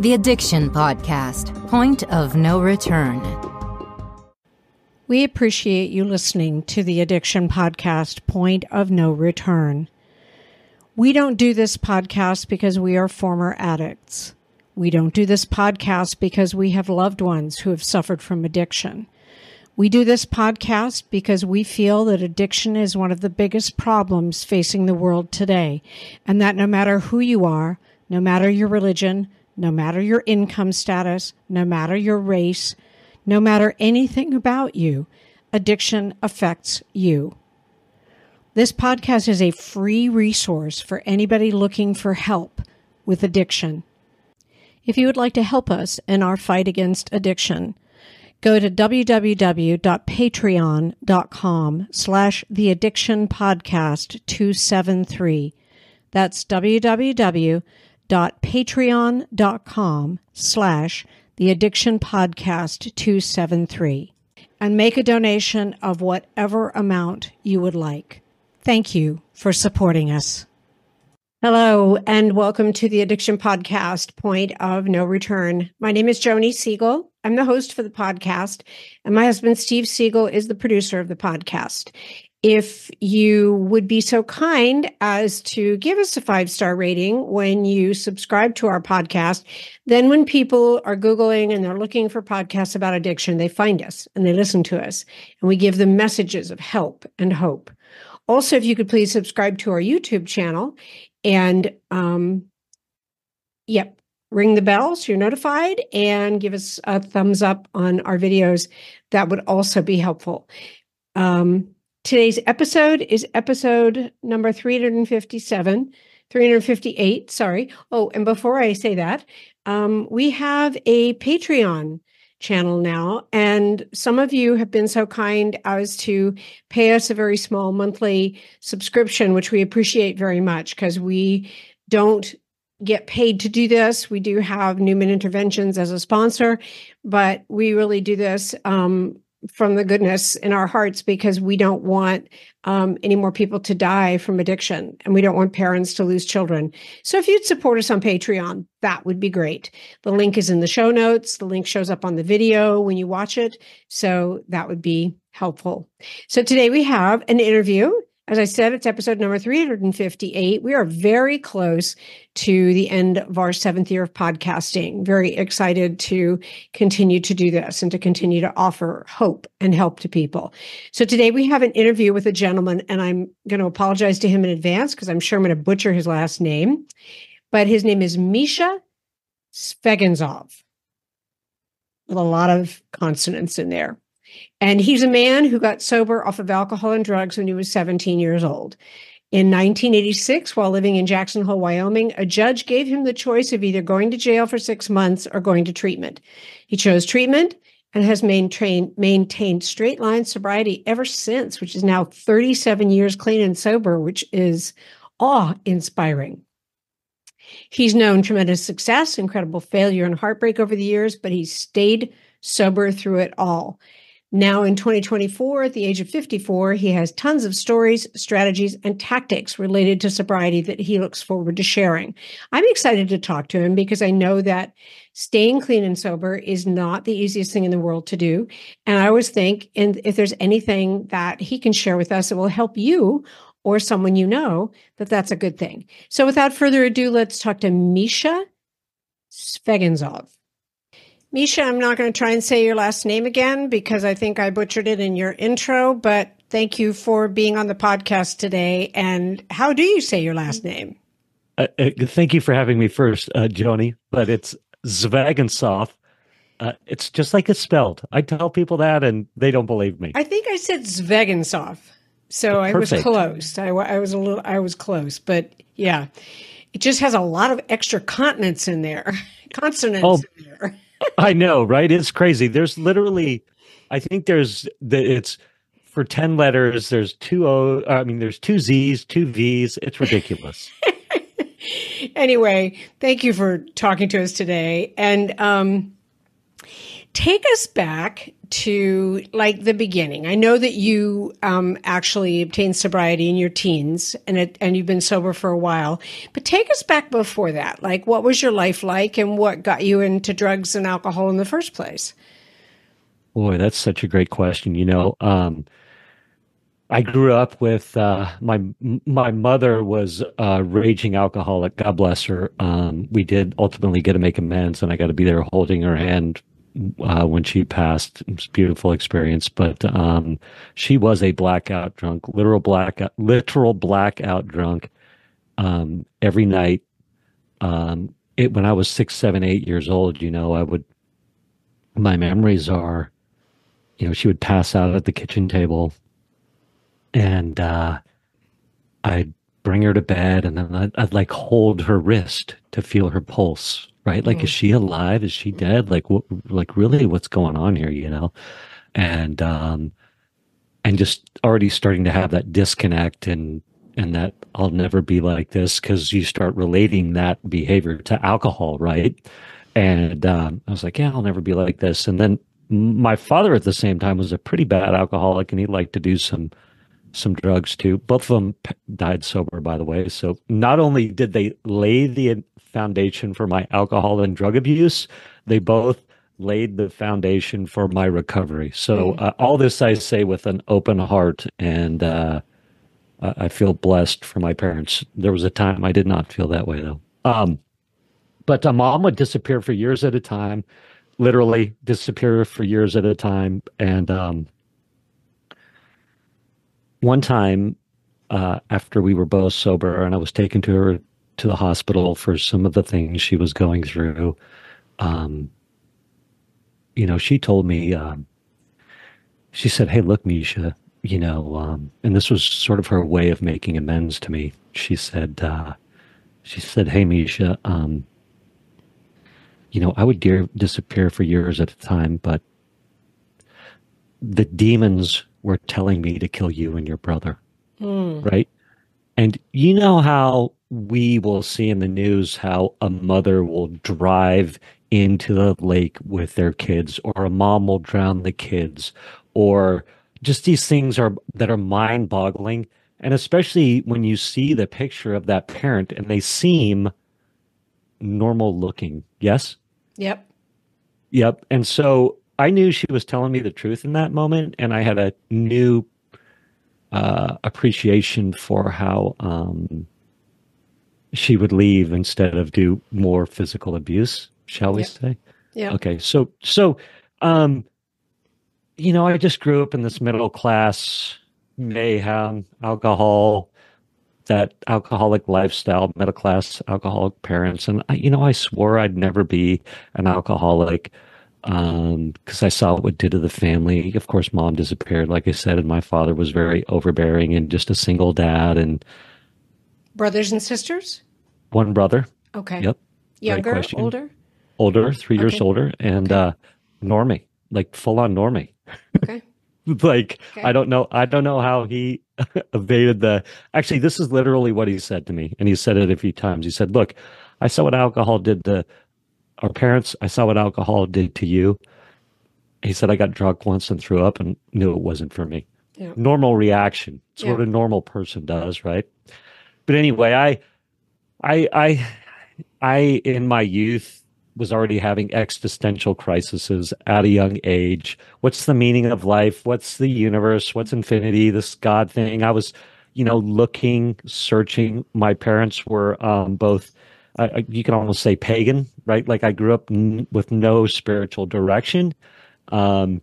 The Addiction Podcast Point of No Return. We appreciate you listening to the Addiction Podcast Point of No Return. We don't do this podcast because we are former addicts. We don't do this podcast because we have loved ones who have suffered from addiction. We do this podcast because we feel that addiction is one of the biggest problems facing the world today, and that no matter who you are, no matter your religion, no matter your income status, no matter your race, no matter anything about you, addiction affects you. This podcast is a free resource for anybody looking for help with addiction. If you would like to help us in our fight against addiction, go to www.patreon.com slash the addiction podcast 273. That's www.patreon.com slash the addiction podcast 273 and make a donation of whatever amount you would like. Thank you for supporting us. Hello, and welcome to the Addiction Podcast, Point of No Return. My name is Joni Siegel. I'm the host for the podcast, and my husband, Steve Siegel, is the producer of the podcast. If you would be so kind as to give us a five star rating when you subscribe to our podcast, then when people are Googling and they're looking for podcasts about addiction, they find us and they listen to us, and we give them messages of help and hope. Also, if you could please subscribe to our YouTube channel and um, yep, ring the bell so you're notified and give us a thumbs up on our videos. That would also be helpful. Um, today's episode is episode number 357, 358. Sorry. Oh, and before I say that, um, we have a Patreon channel now. And some of you have been so kind as to pay us a very small monthly subscription, which we appreciate very much because we don't get paid to do this. We do have Newman Interventions as a sponsor, but we really do this um, from the goodness in our hearts because we don't want um, any more people to die from addiction and we don't want parents to lose children. So if you'd support us on Patreon, that would be great. The link is in the show notes. The link shows up on the video when you watch it. So that would be helpful. So today we have an interview as I said, it's episode number 358. We are very close to the end of our seventh year of podcasting. Very excited to continue to do this and to continue to offer hope and help to people. So today we have an interview with a gentleman, and I'm going to apologize to him in advance because I'm sure I'm going to butcher his last name. But his name is Mischa Svegenzov with a lot of consonants in there. And he's a man who got sober off of alcohol and drugs when he was 17 years old. In 1986, while living in Jackson Hole, Wyoming, a judge gave him the choice of either going to jail for six months or going to treatment. He chose treatment and has maintained, maintained straight line sobriety ever since, which is now 37 years clean and sober, which is awe inspiring. He's known tremendous success, incredible failure, and heartbreak over the years, but he's stayed sober through it all. Now, in 2024, at the age of 54, he has tons of stories, strategies, and tactics related to sobriety that he looks forward to sharing. I'm excited to talk to him because I know that staying clean and sober is not the easiest thing in the world to do. And I always think, and if there's anything that he can share with us that will help you or someone you know, that that's a good thing. So, without further ado, let's talk to Mischa Svegenzov. Mischa, I'm not going to try and say your last name again because I think I butchered it in your intro, but thank you for being on the podcast today. And how do you say your last name? Uh, uh, thank you for having me first, uh, Joni, but it's Zvegintzov. Uh, it's just like it's spelled. I tell people that and they don't believe me. I think I said Zvegensov. So I was close. I, I was a little, I was close, but yeah, it just has a lot of extra consonants in there, consonants oh, in there. I know, right? It's crazy. There's literally, I think there's the it's for ten letters. There's two O. I mean, there's two Z's, two V's. It's ridiculous. anyway, thank you for talking to us today. And um, Take us back to like the beginning. I know that you um, actually obtained sobriety in your teens, and it, and you've been sober for a while. But take us back before that. Like, what was your life like, and what got you into drugs and alcohol in the first place? Boy, that's such a great question. You know, um, I grew up with uh, my my mother was a raging alcoholic. God bless her. Um, we did ultimately get to make amends, and I got to be there holding her hand uh, when she passed. It was a beautiful experience, but um, she was a blackout drunk, literal blackout, literal blackout drunk um, every night. Um, it when I was six, seven, eight years old, you know, I would. My memories are, you know, she would pass out at the kitchen table, and uh, I'd bring her to bed, and then I'd, I'd like hold her wrist to feel her pulse right? Like, mm. is she alive? Is she dead? Like, what, like really what's going on here, you know? And, um, and just already starting to have that disconnect and, and that I'll never be like this because you start relating that behavior to alcohol, right? And, um, I was like, yeah, I'll never be like this. And then my father at the same time was a pretty bad alcoholic and he liked to do some, some drugs too. Both of them died sober, by the way. So not only did they lay the foundation for my alcohol and drug abuse. They both laid the foundation for my recovery. So mm. uh, all this I say with an open heart, and uh, I feel blessed for my parents. There was a time I did not feel that way though. Um, but uh, mom would disappear for years at a time, literally disappear for years at a time. And um, one time, uh, after we were both sober, and I was taken to her to the hospital for some of the things she was going through. Um, you know, she told me, um, she said, Hey, look, Mischa, you know, um, and this was sort of her way of making amends to me. She said, uh, she said, Hey, Mischa, um, you know, I would dear, disappear for years at a time, but the demons were telling me to kill you and your brother. Mm. Right. And you know how we will see in the news how a mother will drive into the lake with their kids or a mom will drown the kids or just these things are that are mind boggling and especially when you see the picture of that parent and they seem normal looking yes yep yep and so i knew she was telling me the truth in that moment and i had a new uh, appreciation for how um, she would leave instead of do more physical abuse, shall we say? Yeah. Okay. So, so, um, you know, I just grew up in this middle class mayhem, alcohol, that alcoholic lifestyle, middle class alcoholic parents. And, I, you know, I swore I'd never be an alcoholic um because i saw what it did to the family of course mom disappeared like i said and my father was very overbearing and just a single dad and Brothers and sisters? One brother. Okay. Yep. Younger, older? Older, three years older, and okay. uh, normie, like full on normie. Okay. like okay. I don't know, I don't know how he evaded the. Actually, this is literally what he said to me, and he said it a few times. He said, "Look, I saw what alcohol did to our parents. I saw what alcohol did to you." He said, "I got drunk once and threw up, and knew it wasn't for me." Yeah. Normal reaction. It's yeah. what a normal person does, right? but anyway, I, I, I, I in my youth was already having existential crises at a young age. What's the meaning of life? What's the universe? What's infinity? This God thing. I was, you know, looking, searching. My parents were um, both. Uh, you can almost say pagan, right? Like I grew up n- with no spiritual direction. Um,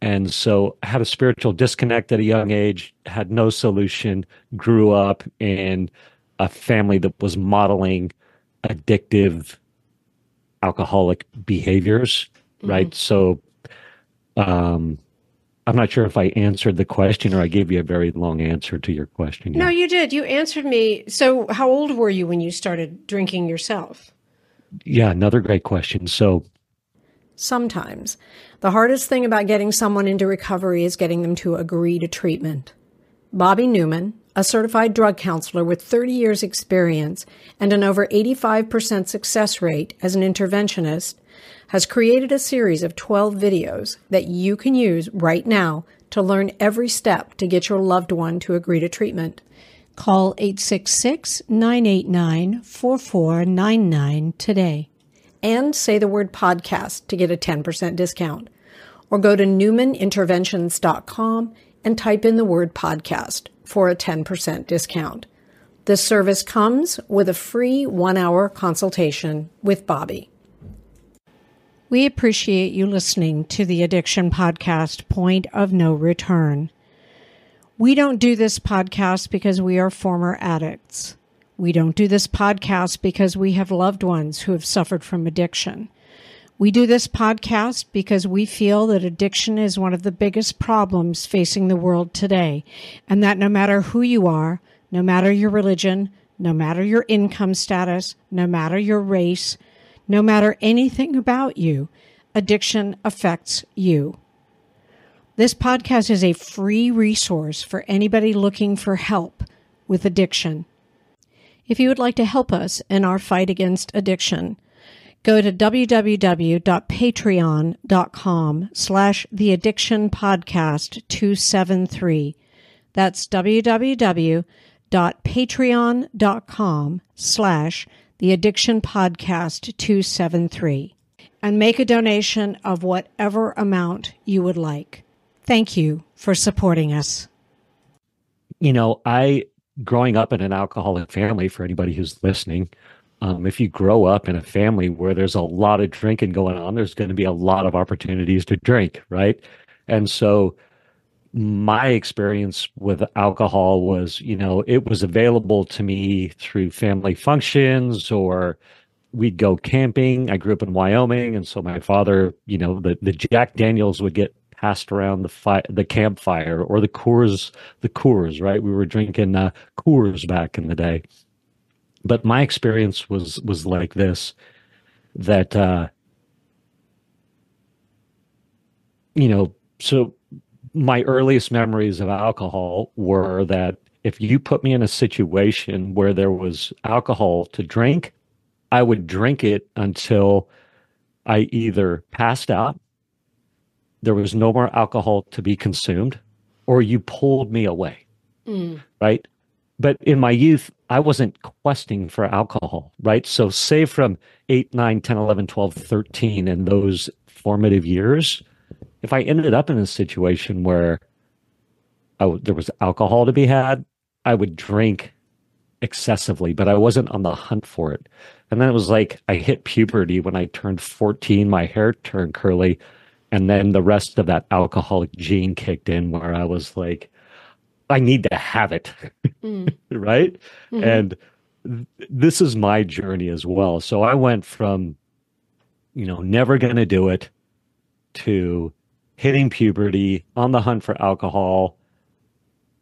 and so I had a spiritual disconnect at a young age had no solution grew up in a family that was modeling addictive alcoholic behaviors mm-hmm. right so um i'm not sure if i answered the question or i gave you a very long answer to your question no you did. You answered me. So how old were you when you started drinking yourself? Yeah another great question. So sometimes. The hardest thing about getting someone into recovery is getting them to agree to treatment. Bobby Newman, a certified drug counselor with 30 years experience and an over 85% success rate as an interventionist, has created a series of 12 videos that you can use right now to learn every step to get your loved one to agree to treatment. Call 866 989 4499 today and say the word podcast to get a 10% discount. Or go to newmaninterventions.com and type in the word podcast for a 10% discount. This service comes with a free one hour consultation with Bobby. We appreciate you listening to the Addiction Podcast Point of No Return. We don't do this podcast because we are former addicts. We don't do this podcast because we have loved ones who have suffered from addiction. We do this podcast because we feel that addiction is one of the biggest problems facing the world today, and that no matter who you are, no matter your religion, no matter your income status, no matter your race, no matter anything about you, addiction affects you. This podcast is a free resource for anybody looking for help with addiction. If you would like to help us in our fight against addiction, go to www.patreon.com slash the addiction podcast 273. That's www.patreon.com slash the addiction podcast 273 and make a donation of whatever amount you would like. Thank you for supporting us. You know, I, growing up in an alcoholic family, for anybody who's listening, um, if you grow up in a family where there's a lot of drinking going on, there's going to be a lot of opportunities to drink, right? And so, my experience with alcohol was, you know, it was available to me through family functions or we'd go camping. I grew up in Wyoming, and so my father, you know, the, the Jack Daniels would get passed around the fi- the campfire or the Coors, the Coors, right? We were drinking uh, Coors back in the day. But my experience was was like this, that uh, you know, so my earliest memories of alcohol were that if you put me in a situation where there was alcohol to drink, I would drink it until I either passed out, there was no more alcohol to be consumed, or you pulled me away. Mm. Right. But in my youth, I wasn't questing for alcohol. Right. So, say from 8, 9, 10, 11, 12, 13, and those formative years, if I ended up in a situation where there was alcohol to be had, I would drink excessively, but I wasn't on the hunt for it. And then it was like I hit puberty when I turned 14, my hair turned curly. And then the rest of that alcoholic gene kicked in where I was like, I need to have it. Mm. right. Mm-hmm. And th- this is my journey as well. So I went from, you know, never going to do it to hitting puberty, on the hunt for alcohol,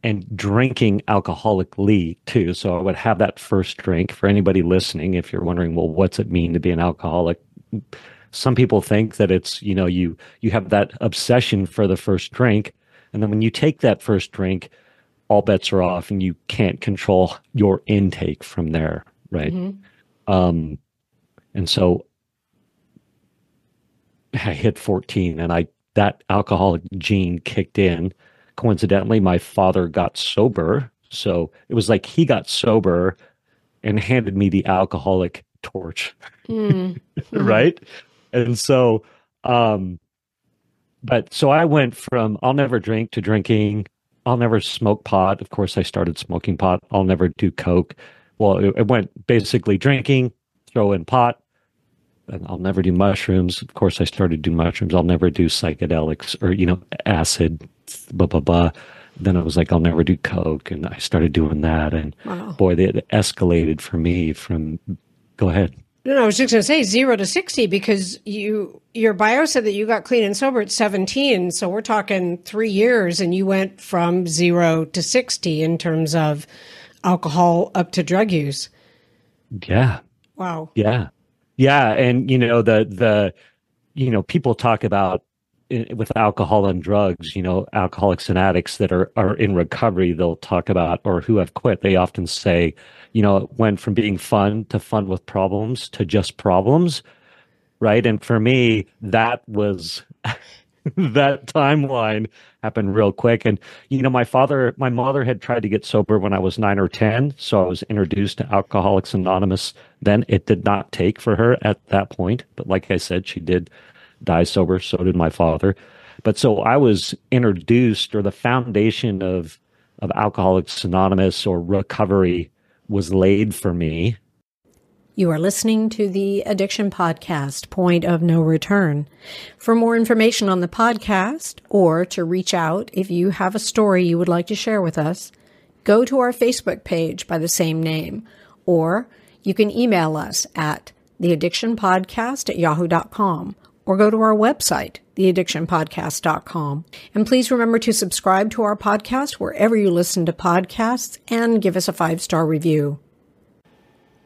and drinking alcoholically too. So I would have that first drink for anybody listening. If you're wondering, well, what's it mean to be an alcoholic? Some people think that it's, you know, you, you have that obsession for the first drink. And then when you take that first drink, all bets are off and you can't control your intake from there. Right. Mm-hmm. Um, and so I hit 14 and I that alcoholic gene kicked in. Coincidentally, my father got sober. So it was like he got sober and handed me the alcoholic torch. Mm. right. And so, um, but so I went from I'll never drink to drinking. I'll never smoke pot. Of course, I started smoking pot. I'll never do coke. Well, it, it went basically drinking, throw in pot, I'll never do mushrooms. Of course, I started doing mushrooms. I'll never do psychedelics or, you know, acid, blah, blah, blah. Then I was like, I'll never do Coke. And I started doing that. And wow. boy, it escalated for me from, go ahead. No, no, I was just going to say zero to 60 because you, your bio said that you got clean and sober at 17. So we're talking three years and you went from zero to 60 in terms of alcohol up to drug use. Yeah. Wow. Yeah. Yeah, and you know the the you know people talk about eh, with alcohol and drugs, you know, alcoholics and addicts that are are in recovery, they'll talk about or who have quit. They often say, you know, it went from being fun to fun with problems to just problems. right? And for me, that was that timeline happened real quick. And you know, my father, my mother had tried to get sober when I was nine or ten, so I was introduced to Alcoholics Anonymous. Then it did not take for her at that point, but like I said, she did die sober. So did my father. But so I was introduced, or the foundation of of Alcoholics Anonymous or recovery was laid for me you are listening to the Addiction Podcast, Point of No Return. For more information on the podcast or to reach out if you have a story you would like to share with us, go to our Facebook page by the same name, or you can email us at theaddictionpodcast at yahoo.com or go to our website, theaddictionpodcast.com. And please remember to subscribe to our podcast wherever you listen to podcasts and give us a five star review.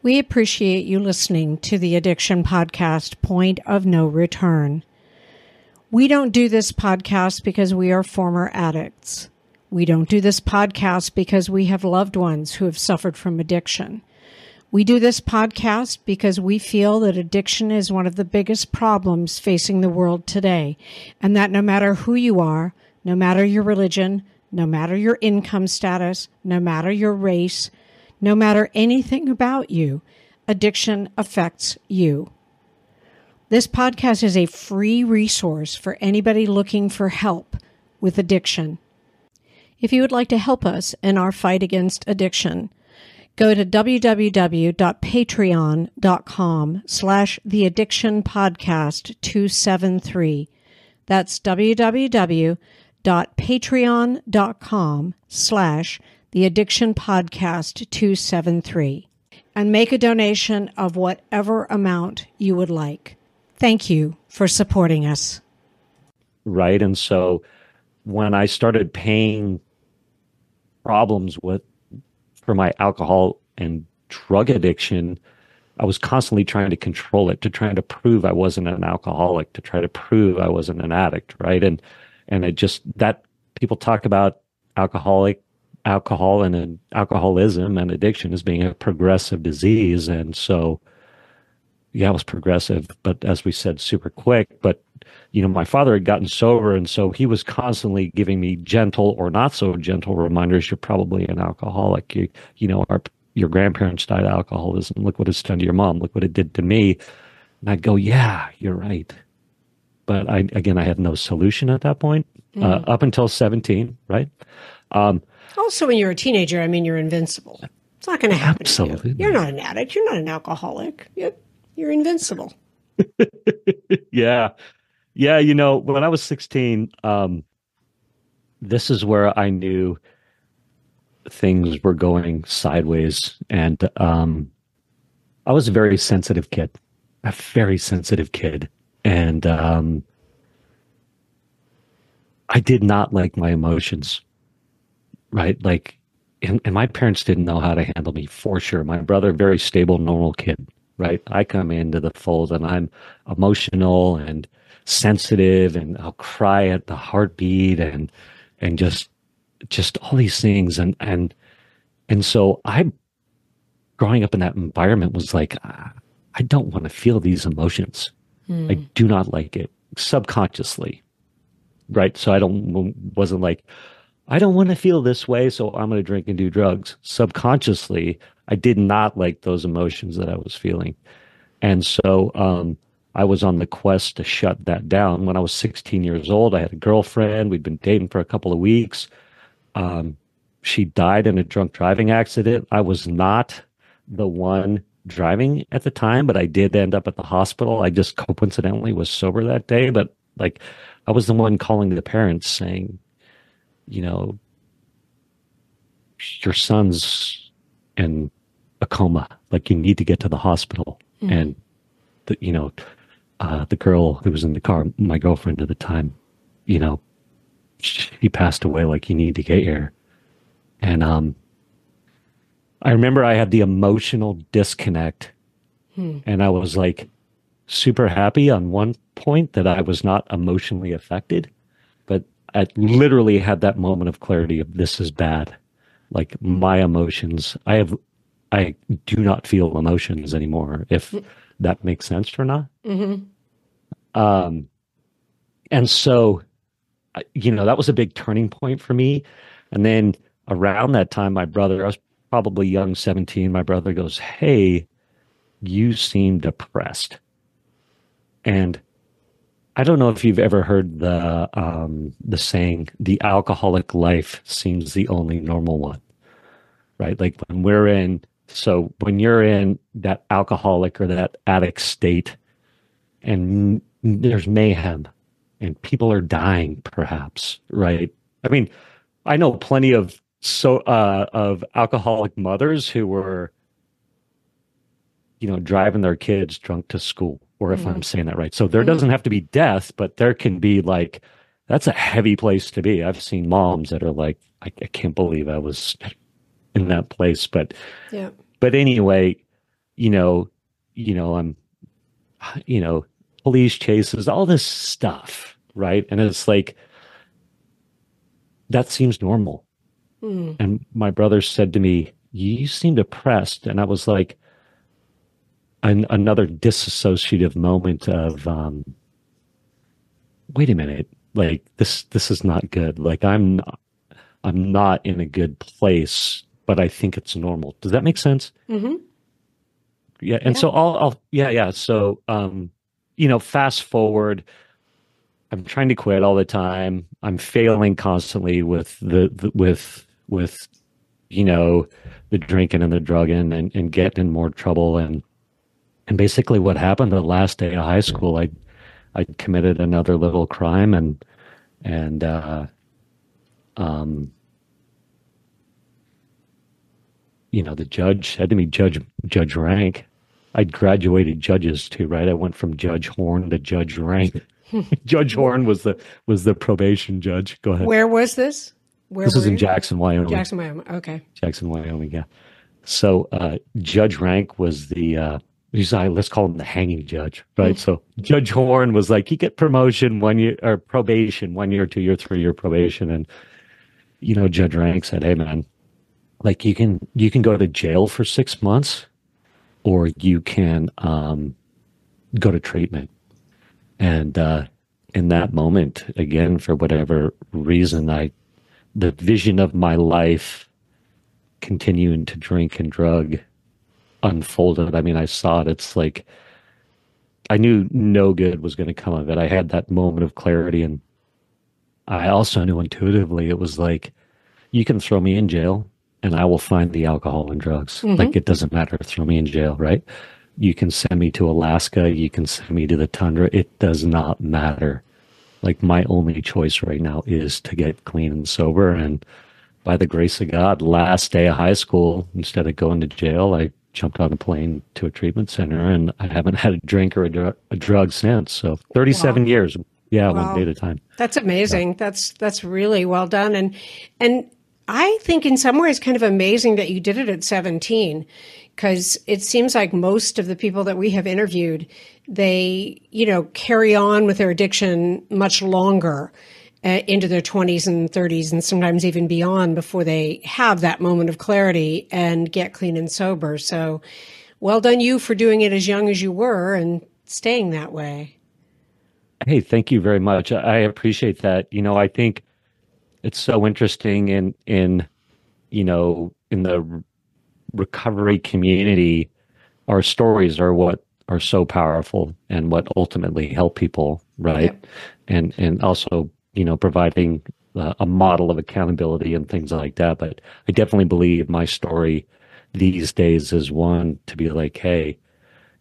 We appreciate you listening to the Addiction Podcast Point of No Return. We don't do this podcast because we are former addicts. We don't do this podcast because we have loved ones who have suffered from addiction. We do this podcast because we feel that addiction is one of the biggest problems facing the world today, and that no matter who you are, no matter your religion, no matter your income status, no matter your race, no matter anything about you, addiction affects you. This podcast is a free resource for anybody looking for help with addiction. If you would like to help us in our fight against addiction, go to www.patreon.com slash the addiction podcast 273. That's www.patreon.com slash the Addiction Podcast 273, and make a donation of whatever amount you would like. Thank you for supporting us. Right. And so when I started paying problems with for my alcohol and drug addiction, I was constantly trying to control it, to trying to prove I wasn't an alcoholic, to try to prove I wasn't an addict, right? And and it just that people talk about alcoholic alcohol and, alcoholism and addiction as being a progressive disease. And so, yeah, it was progressive, but as we said, super quick. But, you know, my father had gotten sober. And so he was constantly giving me gentle or not so gentle reminders you're probably an alcoholic. You, you know, our, your grandparents died of alcoholism. Look what it's done to your mom. Look what it did to me. And I'd go, yeah, you're right. But I, again, I had no solution at that point, mm. uh, up until 17, right? Um, also, when you're a teenager, I mean, you're invincible. It's not going to happen. Absolutely. To you. You're not an addict. You're not an alcoholic. You're, you're invincible. yeah. Yeah. You know, when I was 16, um, this is where I knew things were going sideways. And um, I was a very sensitive kid, a very sensitive kid. And um, I did not like my emotions right? Like, and, and my parents didn't know how to handle me for sure. My brother, very stable, normal kid, right? I come into the fold and I'm emotional and sensitive and I'll cry at the heartbeat and, and just, just all these things. And, and, and so I, growing up in that environment was like, I don't want to feel these emotions. Mm. I do not like it subconsciously. Right. So I don't, wasn't like, I don't want to feel this way, so I'm going to drink and do drugs. Subconsciously, I did not like those emotions that I was feeling. And so um, I was on the quest to shut that down. When I was 16 years old, I had a girlfriend. We'd been dating for a couple of weeks. Um, she died in a drunk driving accident. I was not the one driving at the time, but I did end up at the hospital. I just coincidentally was sober that day, but like I was the one calling the parents saying, you know, your son's in a coma. Like you need to get to the hospital. Mm. And the, you know, uh, the girl who was in the car, my girlfriend at the time, you know, she passed away. Like you need to get here. And um, I remember I had the emotional disconnect, hmm. and I was like super happy on one point that I was not emotionally affected, but I literally had that moment of clarity of this is bad. Like my emotions, I have, I do not feel emotions anymore. If that makes sense or not. Mm-hmm. Um, and so, you know, that was a big turning point for me. And then around that time, my brother, I was probably young, 17, my brother goes, Hey, you seem depressed. And I don't know if you've ever heard the um, the saying, "The alcoholic life seems the only normal one." Right? Like when we're in, so when you're in that alcoholic or that addict state, and there's mayhem, and people are dying, perhaps. Right? I mean, I know plenty of so uh, of alcoholic mothers who were, you know, driving their kids drunk to school or if mm-hmm. I'm saying that right. So there mm-hmm. doesn't have to be death, but there can be like, that's a heavy place to be. I've seen moms that are like, I, I can't believe I was in that place. But, yeah. but anyway, you know, you know, I'm, you know, police chases, all this stuff, right? And it's like, that seems normal. Mm. And my brother said to me, You seem depressed. And I was like, an, another disassociative moment of um, wait a minute like this this is not good like i'm not, i'm not in a good place but i think it's normal does that make sense mm-hmm. yeah and yeah. so I'll, I'll yeah yeah so um you know fast forward i'm trying to quit all the time i'm failing constantly with the, the with with you know the drinking and the drugging and, and getting in more trouble and and basically what happened the last day of high school i i committed another little crime and and uh um you know the judge said to me judge judge rank. I'd graduated judges too right? I went from judge horn to judge rank. Judge horn was the was the probation judge. Go ahead. Where was this? Where this is in jackson wyoming. Jackson wyoming. Okay. Jackson wyoming yeah. So uh judge rank was the uh he's like, let's call him the hanging judge, right? Mm-hmm. So Judge Horn was like, you get promotion one year or probation, one year, two year, three year probation. And, you know, Judge Rank said, Hey man, like you can, you can go to jail for six months or you can, um, go to treatment. And, uh, in that moment, again, for whatever reason, I, the vision of my life continuing to drink and drug unfolded. I mean, I saw it. It's like I knew no good was going to come of it. I had that moment of clarity, and I also knew intuitively it was like you can throw me in jail, and I will find the alcohol and drugs. Mm-hmm. Like it doesn't matter. Throw me in jail, right? You can send me to Alaska. You can send me to the tundra. It does not matter. Like my only choice right now is to get clean and sober. And by the grace of God, last day of high school, instead of going to jail, I jumped on a plane to a treatment center, and I haven't had a drink or a, dr- a drug since. So 37 wow. years. Yeah, wow. one day at a time. That's amazing. Yeah. That's that's really well done, and and I think in some ways kind of amazing that you did it at 17 because it seems like most of the people that we have interviewed they you know carry on with their addiction much longer uh, into their 20s and 30s and sometimes even beyond before they have that moment of clarity and get clean and sober. So, well done you for doing it as young as you were and staying that way. Hey, thank you very much. I appreciate that. You know, I think it's so interesting in in you know in the recovery community our stories are what are so powerful and what ultimately help people right yep. and and also you know, providing uh, a model of accountability and things like that. But I definitely believe my story these days is one to be like, hey,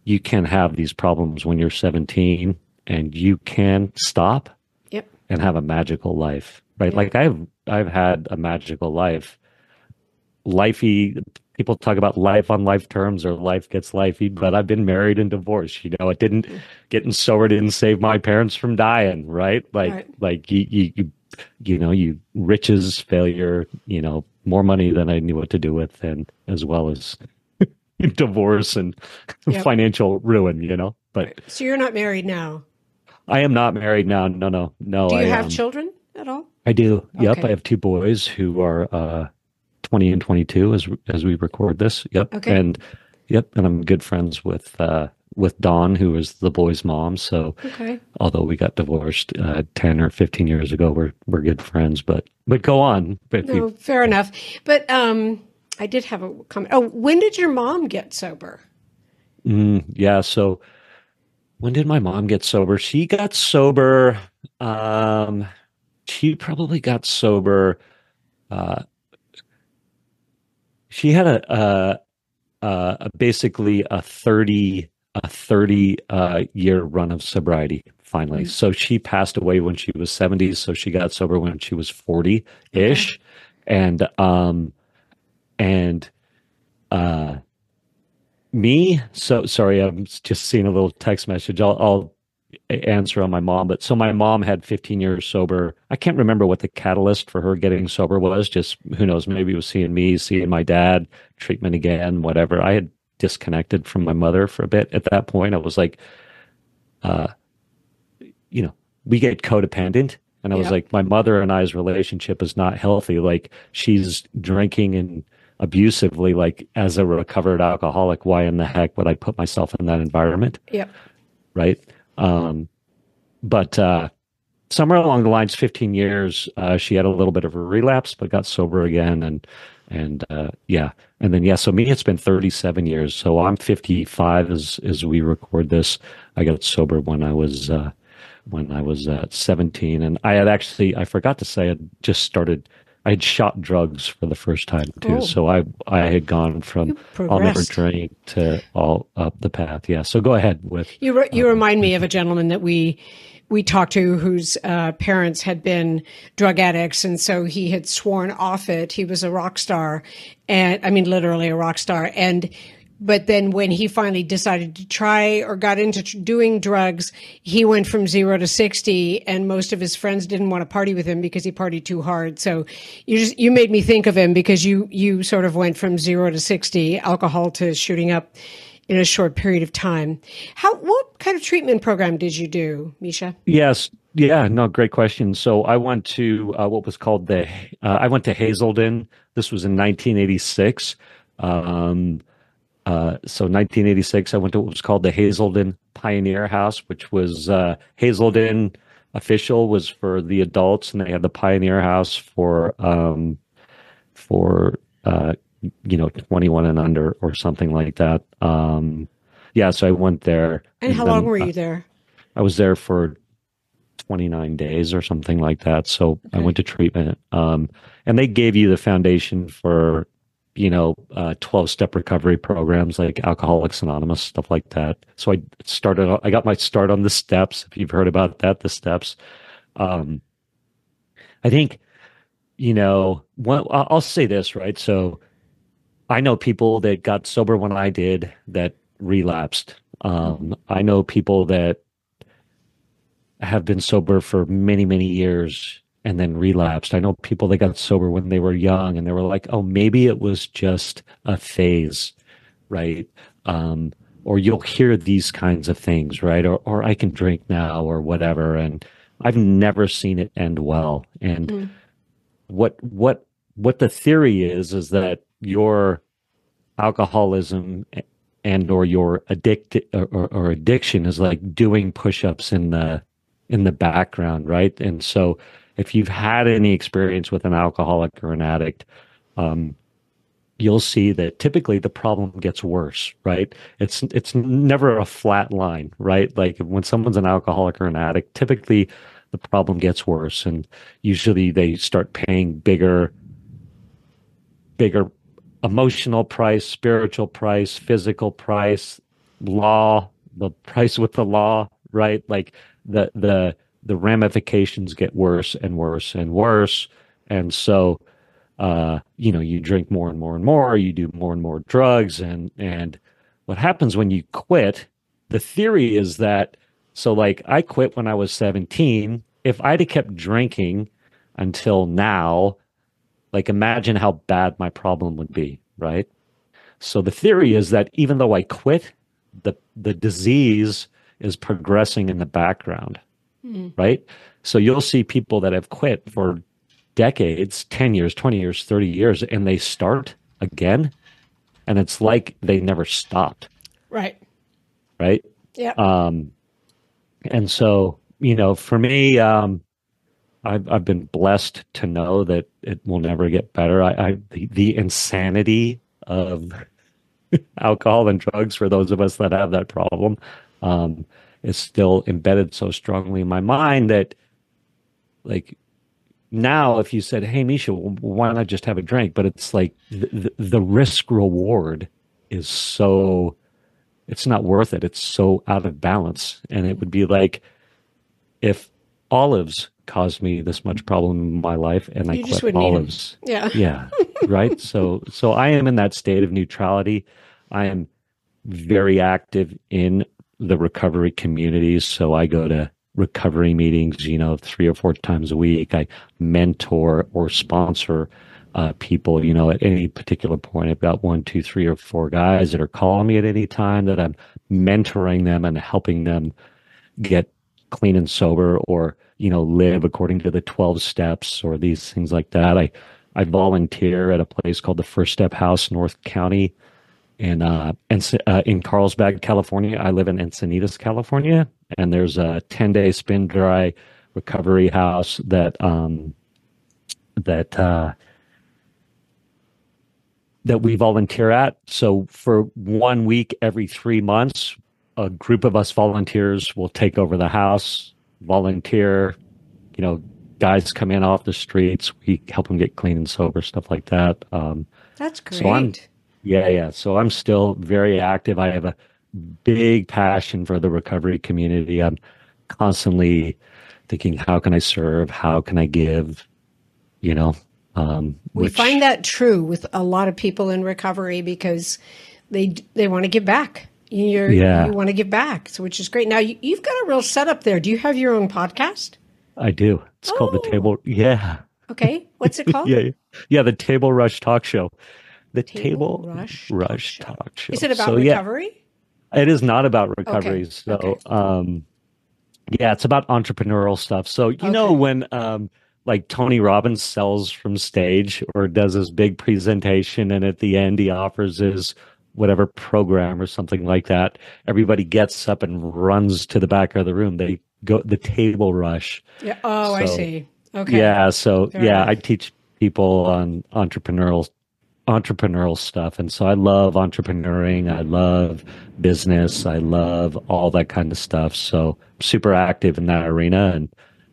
you can have these problems when you're 17 and you can stop yep. and have a magical life, right? Yep. Like I've, I've had a magical life. Lifey, people talk about life on life terms or life gets lifey, but I've been married and divorced. You know, it didn't getting sober didn't save my parents from dying, right? Like right. like you, you you you know, you riches, failure, you know, more money than I knew what to do with and as well as divorce and yep. financial ruin, you know. But right. so you're not married now. I am not married now. No, no, no. Do you I, have um, children at all? I do. Okay. Yep, I have two boys who are uh 20 and 22 as as we record this. Yep. Okay. And yep, and I'm good friends with uh with Dawn, who is the boy's mom. So, Okay. although we got divorced uh, ten or fifteen years ago, we're we're good friends. But but go on. You- No, fair enough. But um, I did have a comment. Oh, when did your mom get sober? Mm, yeah. So when did my mom get sober? She got sober. Um, she probably got sober. Uh, she had a, a, a, basically a 30, a 30 uh, year run of sobriety finally. So she passed away when she was 70. So she got sober when she was 40 ish. And, um, and, uh, me so sorry i'm just seeing a little text message i'll, I'll answer on my mom but so my mom had 15 years sober. I can't remember what the catalyst for her getting sober was just who knows maybe it was seeing me seeing my dad treatment again whatever. I had disconnected from my mother for a bit at that point. I was like uh you know we get codependent. And i was like my mother and i's relationship is not healthy. Like she's drinking and abusively like as a recovered alcoholic why in the heck would i put myself in that environment? Yep. right um but uh somewhere along the lines 15 years uh she had a little bit of a relapse but got sober again and and uh yeah. And then yeah so me it's been 37 years. So i'm 55 as as we record this. I got sober when i was uh when i was uh 17 and i had actually i forgot to say i just started i had shot drugs for the first time too Oh. so i i had gone from i'll never drink to all up the path yeah so go ahead with You re- you remind me of a gentleman that we we talked to whose uh, parents had been drug addicts, and so he had sworn off it. He was a rock star, and I mean literally a rock star. And but then when he finally decided to try or got into tr- doing drugs, he went from zero to sixty, and most of his friends didn't want to party with him because he partied too hard. So you just you made me think of him because you you sort of went from zero to sixty, alcohol to shooting up in a short period of time. How what kind of treatment program did you do, Mischa? Yes. Yeah. No. Great question. So I went to uh, what was called the. Uh, I went to Hazelden. This was in 1986. Um, uh, so 1986, I went to what was called the Hazelden Pioneer House, which was uh, Hazelden official was for the adults, and they had the Pioneer House for um, for uh, you know 21 and under or something like that. Um, yeah. So I went there. And how then, long were you there? I was there for 29 days or something like that. So I went to treatment. Um, and they gave you the foundation for, you know, uh, 12 step recovery programs like Alcoholics Anonymous, stuff like that. So I started, I got my start on the steps. If you've heard about that, the steps. Um, I think, you know, one, I'll say this, right? So I know people that got sober when I did that relapsed. Um, I know people that have been sober for many, many years and then relapsed. I know people that got sober when they were young and they were like, oh, maybe it was just a phase, right? Um, or you'll hear these kinds of things, right? Or, or I can drink now or whatever. And I've never seen it end well. And what, what, what the theory is, is that your alcoholism and or your addict or, or addiction is like doing push-ups in the in the background right and so if you've had any experience with an alcoholic or an addict um, you'll see that typically the problem gets worse right it's it's never a flat line right like when someone's an alcoholic or an addict typically the problem gets worse and usually they start paying bigger bigger emotional price, spiritual price, physical price, law, the price with the law, right? Like the the the ramifications get worse and worse and worse. And so uh, you know, you drink more and more and more, you do more and more drugs. And and what happens when you quit, the theory is that so like I quit when I was 17, if I'd have kept drinking until now, like imagine how bad my problem would be right? So the theory is that even though i quit the the disease is progressing in the background right so you'll see people that have quit for decades 10 years 20 years 30 years and they start again and it's like they never stopped Right. right? Yeah. Um, and so, you know, for me, um, I've, I've been blessed to know that it will never get better. I, I the, the insanity of alcohol and drugs for those of us that have that problem um, is still embedded so strongly in my mind that, like, now if you said, "Hey, Mischa, why not just have a drink?" But it's like the, the, risk reward is so it's not worth it. It's so out of balance. And it would be like if olives caused me this much problem in my life and I You just quit wouldn't eat 'em. olives. Yeah. Yeah. right. So so I am in that state of neutrality. I am very active in the recovery communities. So I go to recovery meetings, you know, three or four times a week. I mentor or sponsor uh, people, you know, at any particular point. I've got one, two, three, or four guys that are calling me at any time that I'm mentoring them and helping them get clean and sober or, you know, live according to the 12 steps or these things like that. I, I volunteer at a place called the First Step House, North County, in uh, uh, in Carlsbad, California. I live in Encinitas, California, and there's a 10 day spin dry recovery house that um, that uh, that we volunteer at. So for one week every three months, a group of us volunteers will take over the house, volunteer. You know, guys come in off the streets. We help them get clean and sober, stuff like that. Um, That's great. So yeah, yeah. So I'm still very active. I have a big passion for the recovery community. I'm constantly thinking, how can I serve? How can I give? You know, um, we which- find that true with a lot of people in recovery because they they want to give back. You're, Yeah. You want to give back, so which is great. Now you, you've got a real setup there. Do you have your own podcast? I do. It's called the Oh. Table. Yeah, Okay, what's it called? yeah, yeah. The Table Rush Talk Show. The Table Table, Rush Rush, Talk Show. Talk Show. Is it about So, yeah, recovery? It is not about recovery. Okay, So, okay. um, yeah, it's about entrepreneurial stuff. So, you know, when um, like Tony Robbins sells from stage or does his big presentation, and at the end he offers his whatever program or something like that, everybody gets up and runs to the back of the room. They go the table rush. Yeah. Oh, I see. Okay. Yeah. So Fair yeah, enough. I teach people on entrepreneurial entrepreneurial stuff and so I love entrepreneuring, I love business, I love all that kind of stuff. So super active in that arena and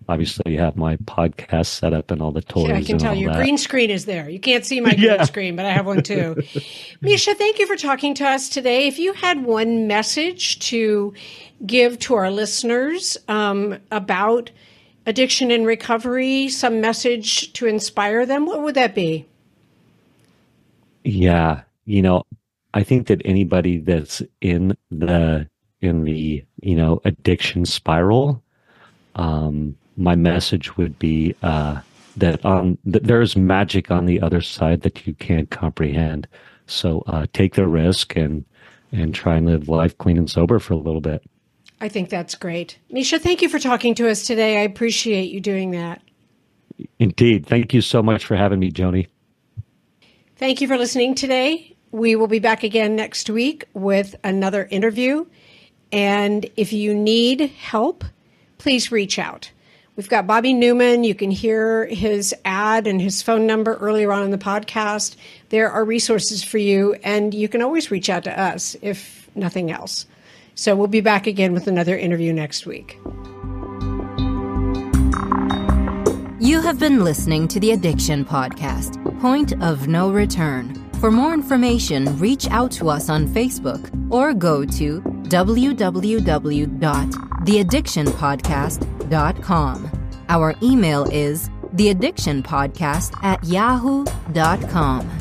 obviously you have my podcast set up and all the toys Yeah, I can tell your that. green screen is there. You can't see my green Yeah. screen, but I have one too. Mischa, thank you for talking to us today. If you had one message to give to our listeners um, about addiction and recovery, some message to inspire them, what would that be? Yeah, you know, I think that anybody that's in the in the you know addiction spiral, um, my message would be uh, that on that there's magic on the other side that you can't comprehend. So uh, take the risk and and try and live life clean and sober for a little bit. I think that's great. Mischa, thank you for talking to us today. I appreciate you doing that. Indeed, thank you so much for having me, Joni. Thank you for listening today. We will be back again next week with another interview. And if you need help, please reach out. We've got Bobby Newman. You can hear his ad and his phone number earlier on in the podcast. There are resources for you, and you can always reach out to us if nothing else. So we'll be back again with another interview next week. You have been listening to the Addiction Podcast, Point of No Return. For more information, reach out to us on Facebook or go to www.theaddictionpodcast.com. Our email is theaddictionpodcast at yahoo.com.